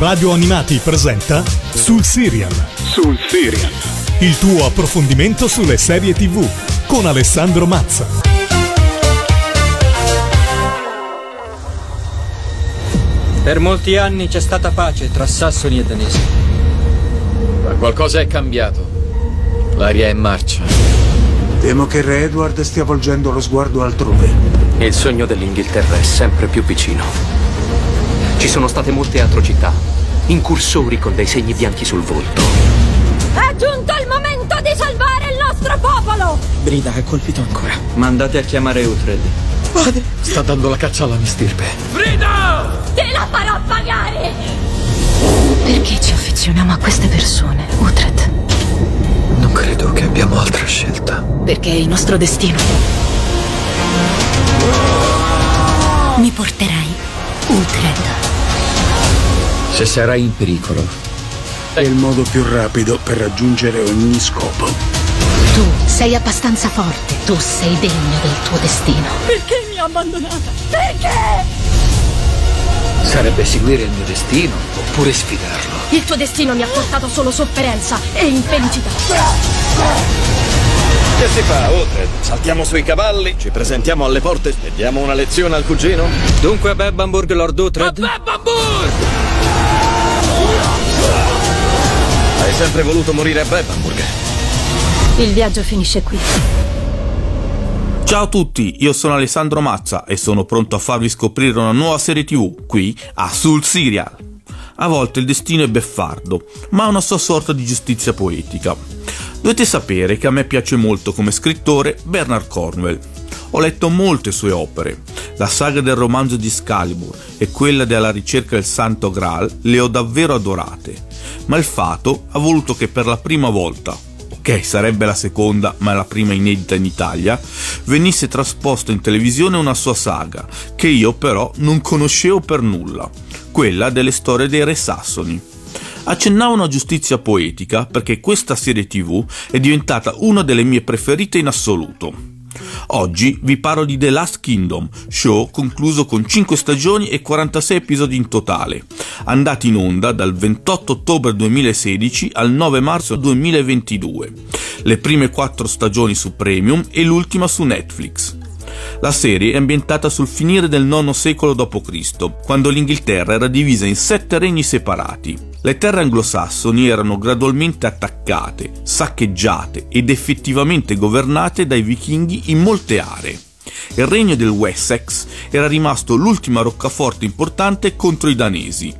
Radio Animati presenta Sul Serial. Sul Serial. Il tuo approfondimento sulle serie TV con Alessandro Mazza. Per molti anni c'è stata pace tra sassoni e danesi. Ma qualcosa è cambiato. L'aria è in marcia. Temo che Re Edward stia volgendo lo sguardo altrove. Il sogno dell'Inghilterra è sempre più vicino. Ci sono state molte atrocità, incursori con dei segni bianchi sul volto. È giunto il momento di salvare il nostro popolo! Brida è colpito ancora. Mandate a chiamare Uhtred. Padre, sta dando la caccia alla mia stirpe. Te la farò pagare! Perché ci affezioniamo a queste persone, Uhtred? Non credo che abbiamo altra scelta. Perché è il nostro destino. Mi porterai, Uhtred. Se sarai in pericolo, È il modo più rapido per raggiungere ogni scopo. Tu sei abbastanza forte. Tu sei degno del tuo destino. Perché mi ha abbandonata? Perché? Sarebbe seguire il mio destino oppure sfidarlo. Il tuo destino mi ha portato solo sofferenza e infelicità. Che si fa, Otred? Saltiamo sui cavalli, ci presentiamo alle porte e diamo una lezione al cugino? Dunque a Bebbanburg, Lord Uhtred? Hai sempre voluto morire a Bebbanburg. Il viaggio finisce qui. Ciao a tutti, io sono Alessandro Mazza e sono pronto a farvi scoprire una nuova serie tv qui a Sul Serial. A volte il destino è beffardo, ma ha una sua sorta di giustizia poetica. Dovete sapere che a me piace molto come scrittore Bernard Cornwell. Ho letto molte sue opere. La saga del romanzo di Excalibur e quella della ricerca del Santo Graal le ho davvero adorate. Ma il fato ha voluto che per la prima volta, ok sarebbe la seconda ma la prima inedita in Italia, venisse trasposta in televisione una sua saga, che io però non conoscevo per nulla, quella delle storie dei re sassoni. Accennavo una giustizia poetica perché questa serie tv è diventata una delle mie preferite in assoluto. Oggi vi parlo di The Last Kingdom, show concluso con 5 stagioni e 46 episodi in totale, andati in onda dal 28 ottobre 2016 al 9 marzo 2022. Le prime 4 stagioni su Premium e l'ultima su Netflix. La serie è ambientata sul finire del IX secolo d.C., quando l'Inghilterra era divisa in sette regni separati. Le terre anglosassoni erano gradualmente attaccate, saccheggiate ed effettivamente governate dai vichinghi in molte aree. Il regno del Wessex era rimasto l'ultima roccaforte importante contro i danesi.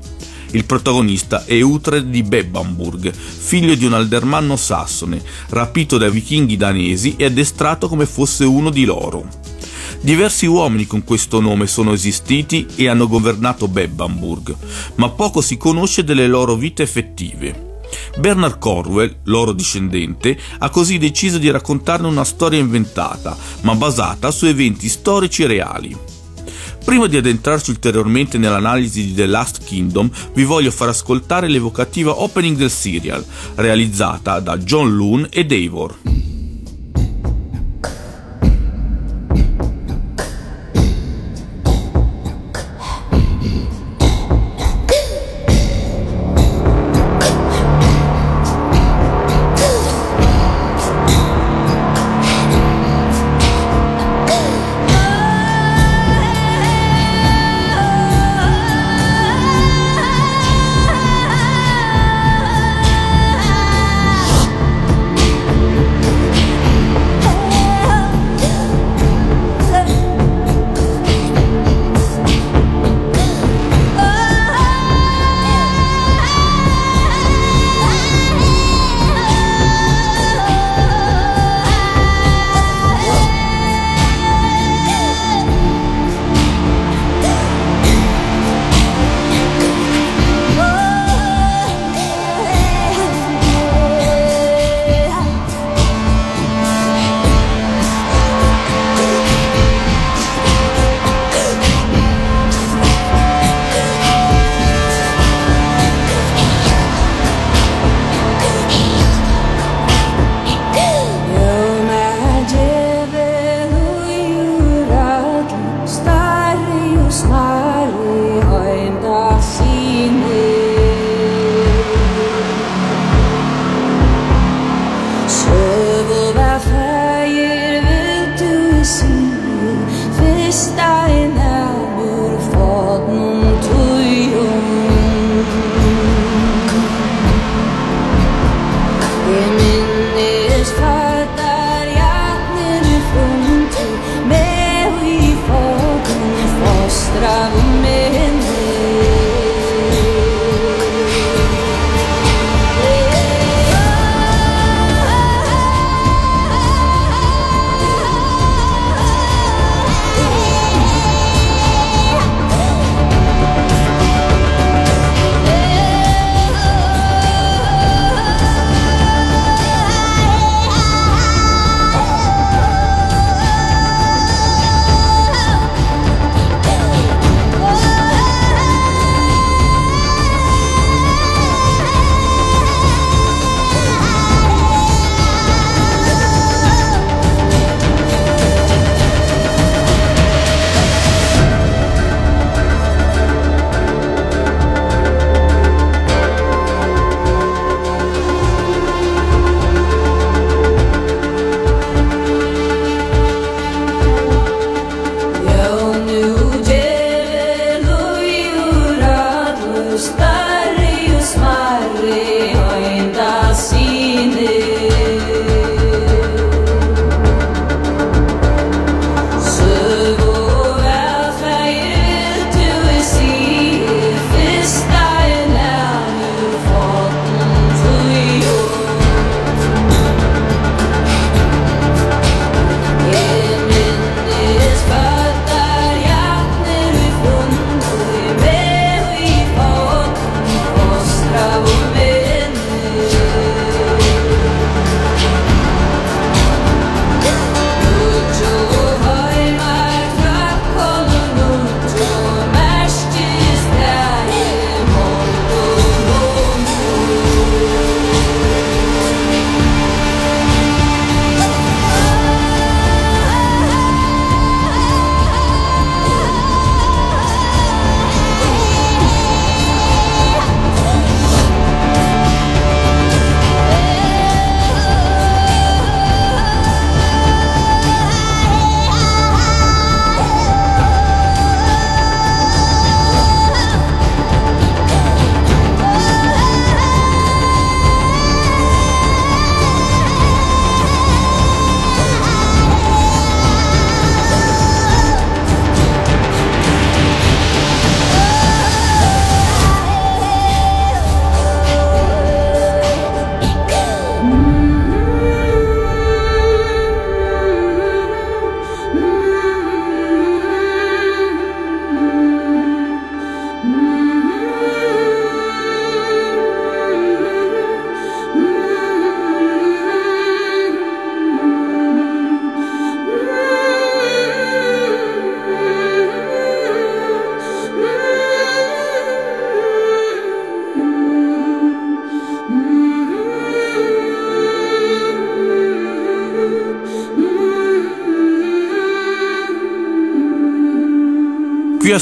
Il protagonista è Uhtred di Bebbanburg, figlio di un aldermanno sassone, rapito dai vichinghi danesi e addestrato come fosse uno di loro. Diversi uomini con questo nome sono esistiti e hanno governato Bebbanburg, ma poco si conosce delle loro vite effettive. Bernard Cornwell, loro discendente, ha così deciso di raccontarne una storia inventata, ma basata su eventi storici reali. Prima di addentrarci ulteriormente nell'analisi di The Last Kingdom, vi voglio far ascoltare l'evocativa opening del serial, realizzata da John Loon e Davor.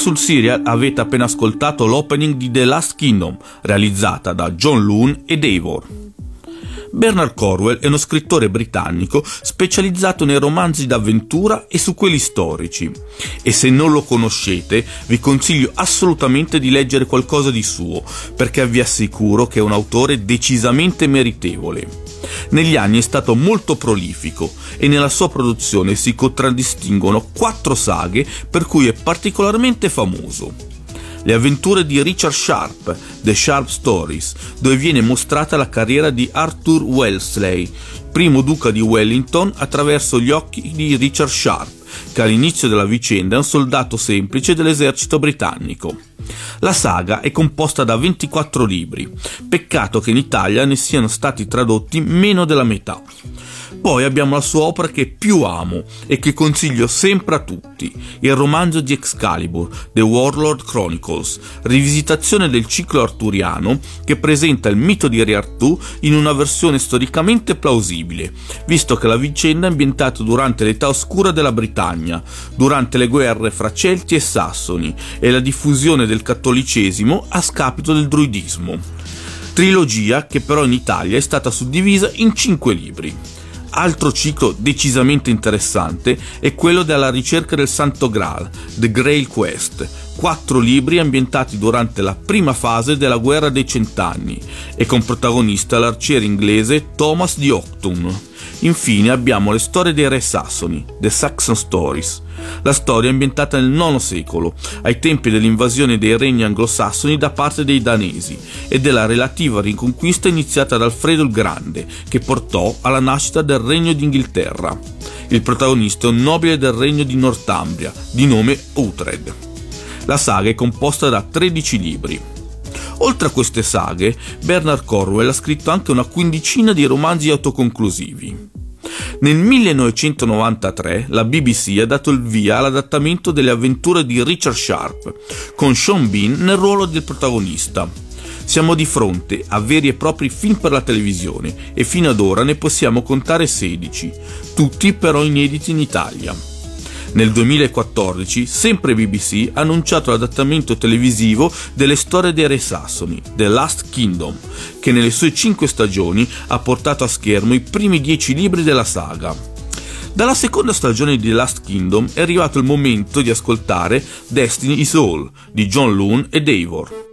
Sul Serial avete appena ascoltato l'opening di The Last Kingdom, realizzata da John Loon e Davor. Bernard Corwell è uno scrittore britannico specializzato nei romanzi d'avventura e su quelli storici. E se non lo conoscete, vi consiglio assolutamente di leggere qualcosa di suo, perché vi assicuro che è un autore decisamente meritevole. Negli anni è stato molto prolifico e nella sua produzione si contraddistinguono quattro saghe per cui è particolarmente famoso. Le avventure di Richard Sharp, The Sharp Stories, dove viene mostrata la carriera di Arthur Wellesley, primo duca di Wellington attraverso gli occhi di Richard Sharp, che all'inizio della vicenda è un soldato semplice dell'esercito britannico. La saga è composta da 24 libri, peccato che in Italia ne siano stati tradotti meno della metà. Poi abbiamo la sua opera che più amo e che consiglio sempre a tutti, il romanzo di Excalibur, The Warlord Chronicles, rivisitazione del ciclo arturiano che presenta il mito di Re Artù in una versione storicamente plausibile, visto che la vicenda è ambientata durante l'età oscura della Britannia, durante le guerre fra Celti e Sassoni e la diffusione del cattolicesimo a scapito del druidismo. Trilogia che però in Italia è stata suddivisa in cinque libri. Altro ciclo decisamente interessante è quello della ricerca del Santo Graal, The Grail Quest, quattro libri ambientati durante la prima fase della guerra dei cent'anni e con protagonista l'arciere inglese Thomas di Octum. Infine abbiamo le storie dei re sassoni, The Saxon Stories. La storia è ambientata nel IX secolo, ai tempi dell'invasione dei regni anglosassoni da parte dei danesi e della relativa riconquista iniziata da Alfredo il Grande, che portò alla nascita del Regno d'Inghilterra. Il protagonista è un nobile del regno di Northumbria, di nome Uhtred. La saga è composta da 13 libri. Oltre a queste saghe, Bernard Corwell ha scritto anche una quindicina di romanzi autoconclusivi. Nel 1993 la BBC ha dato il via all'adattamento delle avventure di Richard Sharp, con Sean Bean nel ruolo del protagonista. Siamo di fronte a veri e propri film per la televisione e fino ad ora ne possiamo contare 16, tutti però inediti in Italia. Nel 2014, sempre BBC ha annunciato l'adattamento televisivo delle storie dei Re Sassoni, The Last Kingdom, che nelle sue cinque stagioni ha portato a schermo i primi dieci libri della saga. Dalla seconda stagione di The Last Kingdom è arrivato il momento di ascoltare Destiny is All di John Loon e Davor.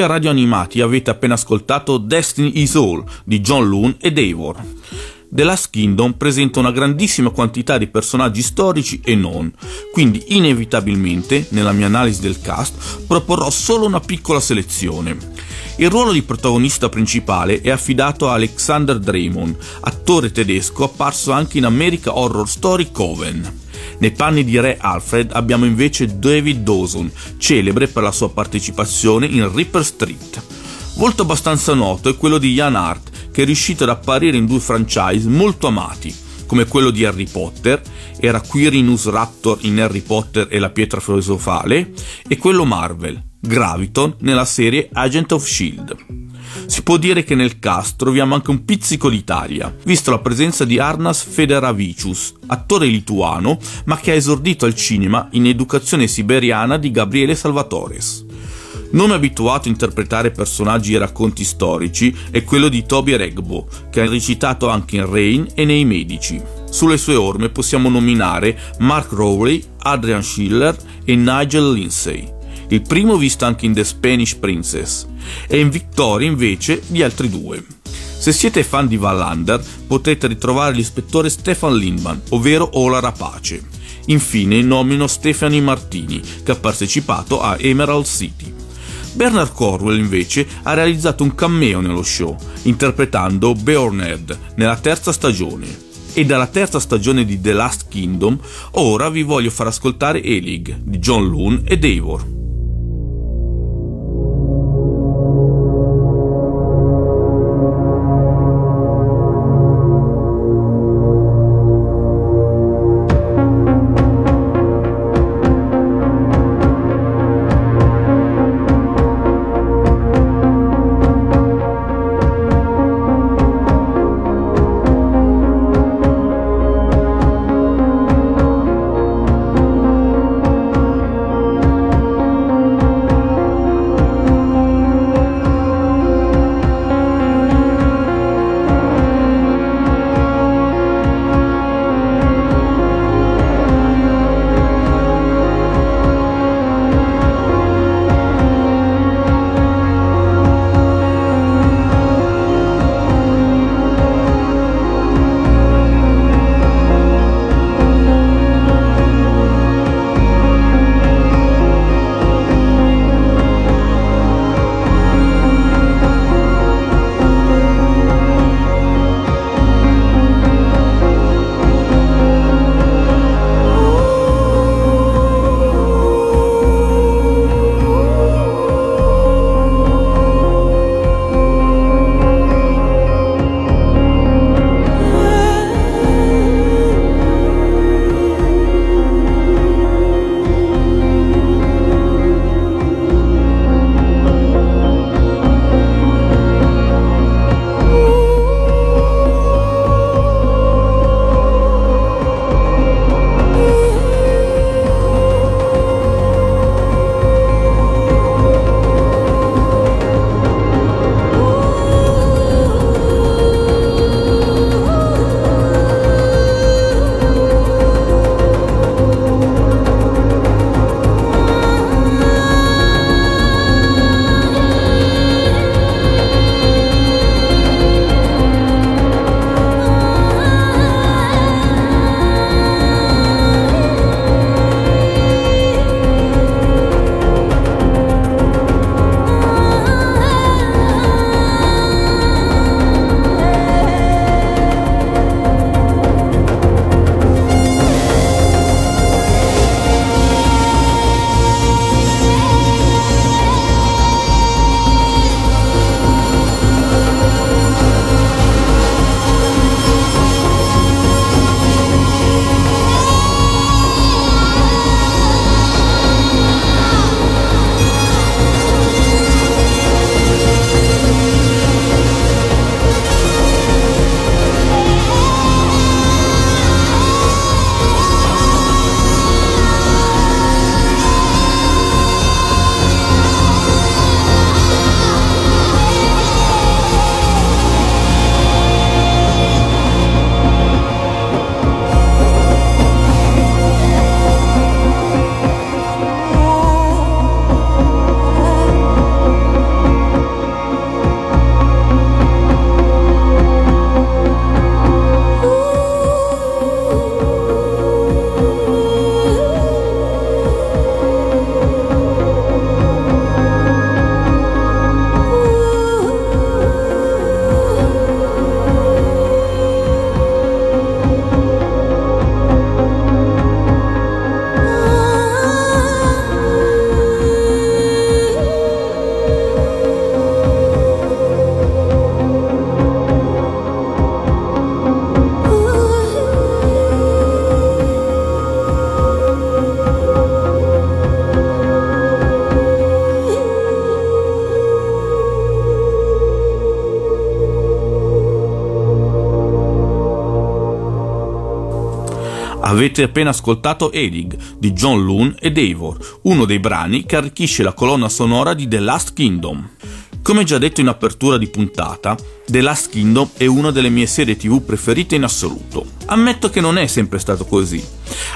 Qui a Radio Animati avete appena ascoltato Destiny is All di John Loon e Davor. The Last Kingdom presenta una grandissima quantità di personaggi storici e non, quindi inevitabilmente, nella mia analisi del cast, proporrò solo una piccola selezione. Il ruolo di protagonista principale è affidato a Alexander Draymond, attore tedesco apparso anche in America Horror Story Coven. Nei panni di Re Alfred abbiamo invece David Dawson, celebre per la sua partecipazione in Ripper Street. Volto abbastanza noto è quello di Ian Hart, che è riuscito ad apparire in due franchise molto amati, come quello di Harry Potter, era Quirinus Raptor in Harry Potter e la pietra filosofale, e quello Marvel, Graviton nella serie Agent of Shield. Si può dire che nel cast troviamo anche un pizzico d'Italia, visto la presenza di Arnas Federavicius, attore lituano ma che ha esordito al cinema in Educazione siberiana di Gabriele Salvatores. Nome abituato a interpretare personaggi e racconti storici è quello di Toby Regbo, che ha recitato anche in Rain e nei Medici. Sulle sue orme possiamo nominare Mark Rowley, Adrian Schiller e Nigel Lindsay. Il primo visto anche in The Spanish Princess e in Victoria invece gli altri due. Se siete fan di Wallander potete ritrovare l'ispettore Stefan Lindman, ovvero Ola Rapace. Infine nomino Stephanie Martini, che ha partecipato a Emerald City. Bernard Corwell invece ha realizzato un cameo nello show, interpretando Beorned nella terza stagione. E dalla terza stagione di The Last Kingdom, ora vi voglio far ascoltare Elig di John Loon e Davor. Avete appena ascoltato Edig di John Loon ed Eivor, uno dei brani che arricchisce la colonna sonora di The Last Kingdom. Come già detto in apertura di puntata, The Last Kingdom è una delle mie serie tv preferite in assoluto. Ammetto che non è sempre stato così.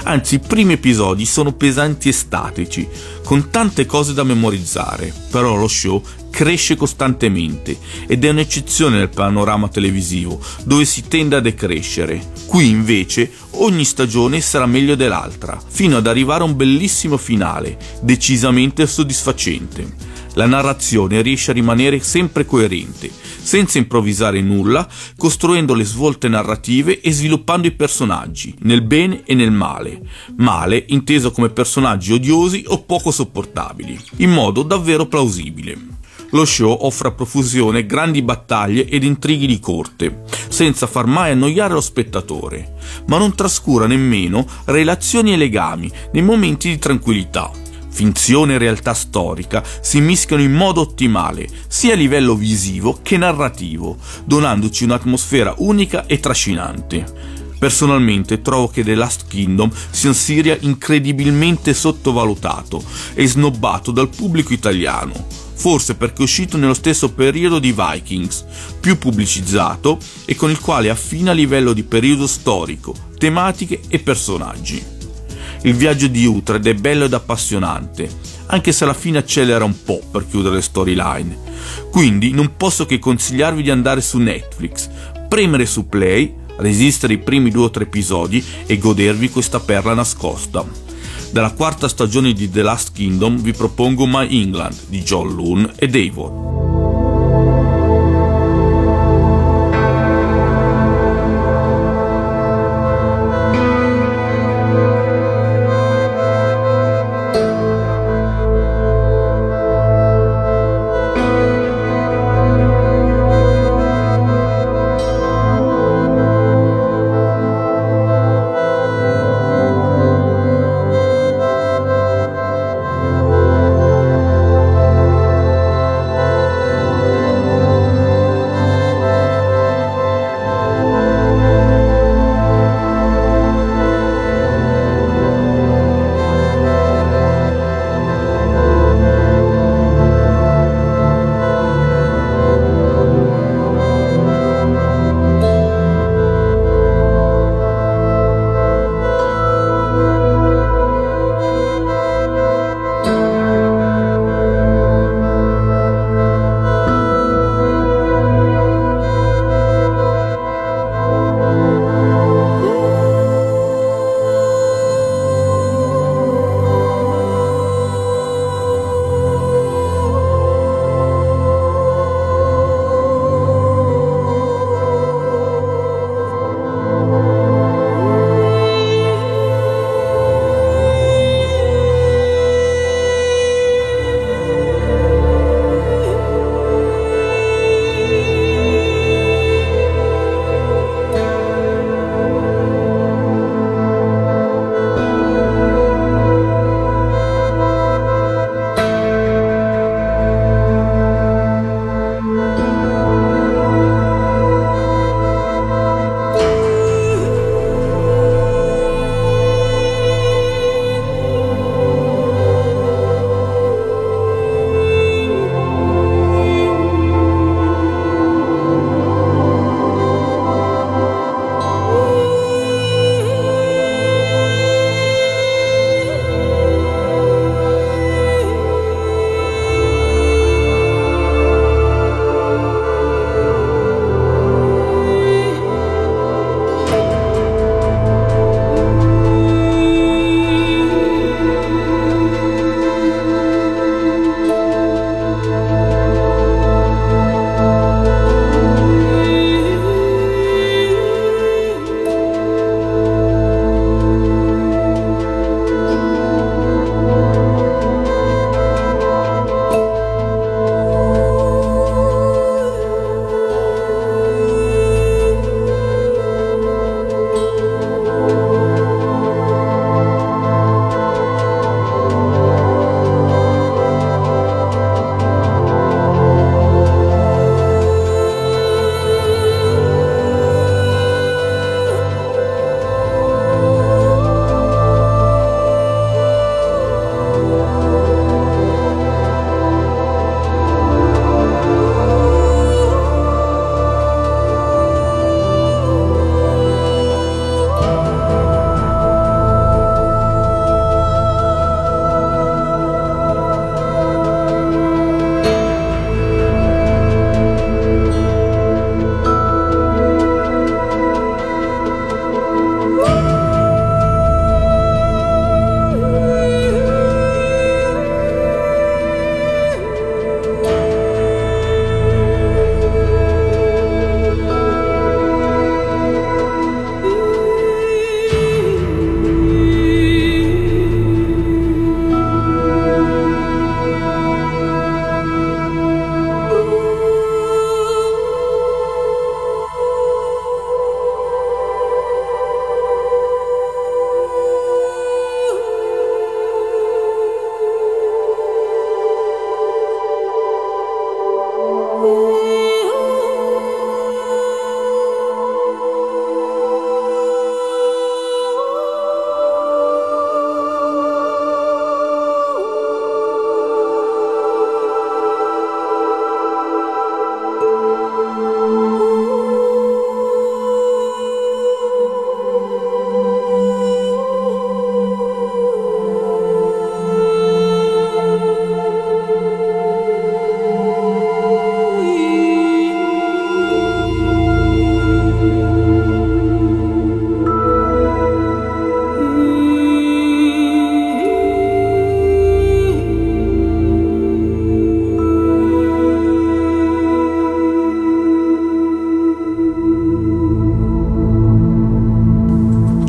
Anzi, i primi episodi sono pesanti e statici, con tante cose da memorizzare, però lo show cresce costantemente ed è un'eccezione nel panorama televisivo, dove si tende a decrescere. Qui invece ogni stagione sarà meglio dell'altra, fino ad arrivare a un bellissimo finale, decisamente soddisfacente la narrazione riesce a rimanere sempre coerente, senza improvvisare nulla, costruendo le svolte narrative e sviluppando i personaggi, nel bene e nel male, male inteso come personaggi odiosi o poco sopportabili, in modo davvero plausibile. Lo show offre a profusione grandi battaglie ed intrighi di corte, senza far mai annoiare lo spettatore, ma non trascura nemmeno relazioni e legami nei momenti di tranquillità finzione e realtà storica si mischiano in modo ottimale, sia a livello visivo che narrativo, donandoci un'atmosfera unica e trascinante. Personalmente trovo che The Last Kingdom sia un Siria incredibilmente sottovalutato e snobbato dal pubblico italiano, forse perché è uscito nello stesso periodo di Vikings, più pubblicizzato e con il quale affina a livello di periodo storico, tematiche e personaggi. Il viaggio di Uhtred è bello ed appassionante, anche se alla fine accelera un po' per chiudere le storyline. Quindi non posso che consigliarvi di andare su Netflix, premere su Play, resistere i primi due o tre episodi e godervi questa perla nascosta. Dalla quarta stagione di The Last Kingdom vi propongo My England di John Loon e Davor.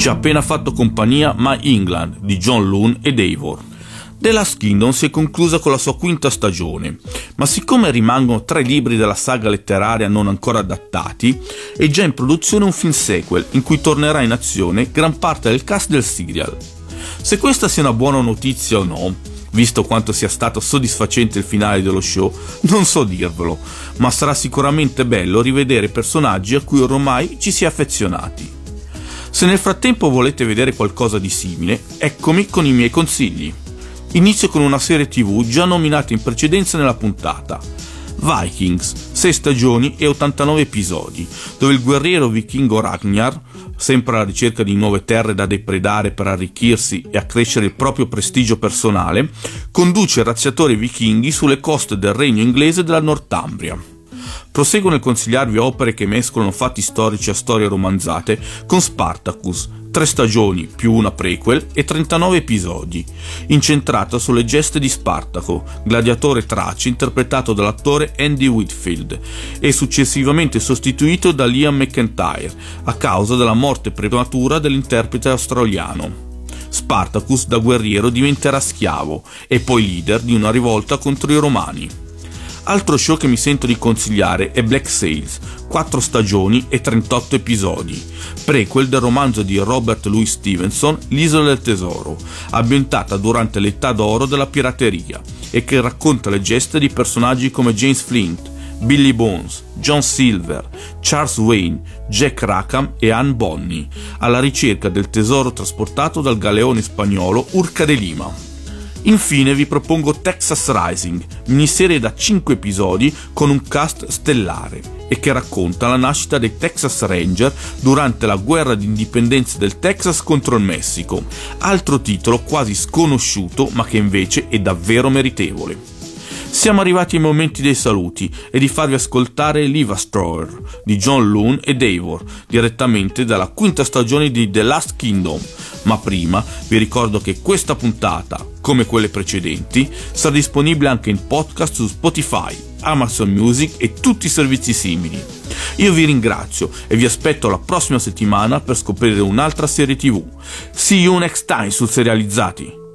Ci ha appena fatto compagnia My England di John Loon ed Eivor. The Last Kingdom si è conclusa con la sua quinta stagione, ma siccome rimangono tre libri della saga letteraria non ancora adattati, è già in produzione un film sequel in cui tornerà in azione gran parte del cast del serial. Se questa sia una buona notizia o no, visto quanto sia stato soddisfacente il finale dello show, non so dirvelo, ma sarà sicuramente bello rivedere personaggi a cui ormai ci si è affezionati. Se nel frattempo volete vedere qualcosa di simile, eccomi con i miei consigli. Inizio con una serie tv già nominata in precedenza nella puntata. Vikings, 6 stagioni e 89 episodi, dove il guerriero vichingo Ragnar, sempre alla ricerca di nuove terre da depredare per arricchirsi e accrescere il proprio prestigio personale, conduce razziatori vichinghi sulle coste del regno inglese della Northumbria. Proseguo nel consigliarvi opere che mescolano fatti storici a storie romanzate con Spartacus, tre stagioni più una prequel e 39 episodi, incentrato sulle geste di Spartaco, gladiatore trace interpretato dall'attore Andy Whitfield e successivamente sostituito da Liam McIntyre a causa della morte prematura dell'interprete australiano. Spartacus da guerriero diventerà schiavo e poi leader di una rivolta contro i romani. Altro show che mi sento di consigliare è Black Sails, 4 stagioni e 38 episodi, prequel del romanzo di Robert Louis Stevenson L'isola del tesoro, ambientata durante l'età d'oro della pirateria e che racconta le geste di personaggi come James Flint, Billy Bones, John Silver, Charles Wayne, Jack Rackham e Anne Bonny, alla ricerca del tesoro trasportato dal galeone spagnolo Urca de Lima. Infine vi propongo Texas Rising, miniserie da 5 episodi con un cast stellare e che racconta la nascita dei Texas Ranger durante la guerra di indipendenza del Texas contro il Messico, altro titolo quasi sconosciuto ma che invece è davvero meritevole. Siamo arrivati ai momenti dei saluti e di farvi ascoltare Liva Strower di John Loon e Davor, direttamente dalla quinta stagione di The Last Kingdom. Ma prima vi ricordo che questa puntata, come quelle precedenti, sarà disponibile anche in podcast su Spotify, Amazon Music e tutti i servizi simili. Io vi ringrazio e vi aspetto la prossima settimana per scoprire un'altra serie TV. See you next time sul Serializzati!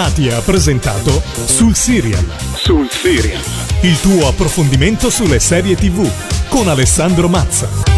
Animati ha presentato Sul Serial. Sul Serial. Il tuo approfondimento sulle serie TV con Alessandro Mazza.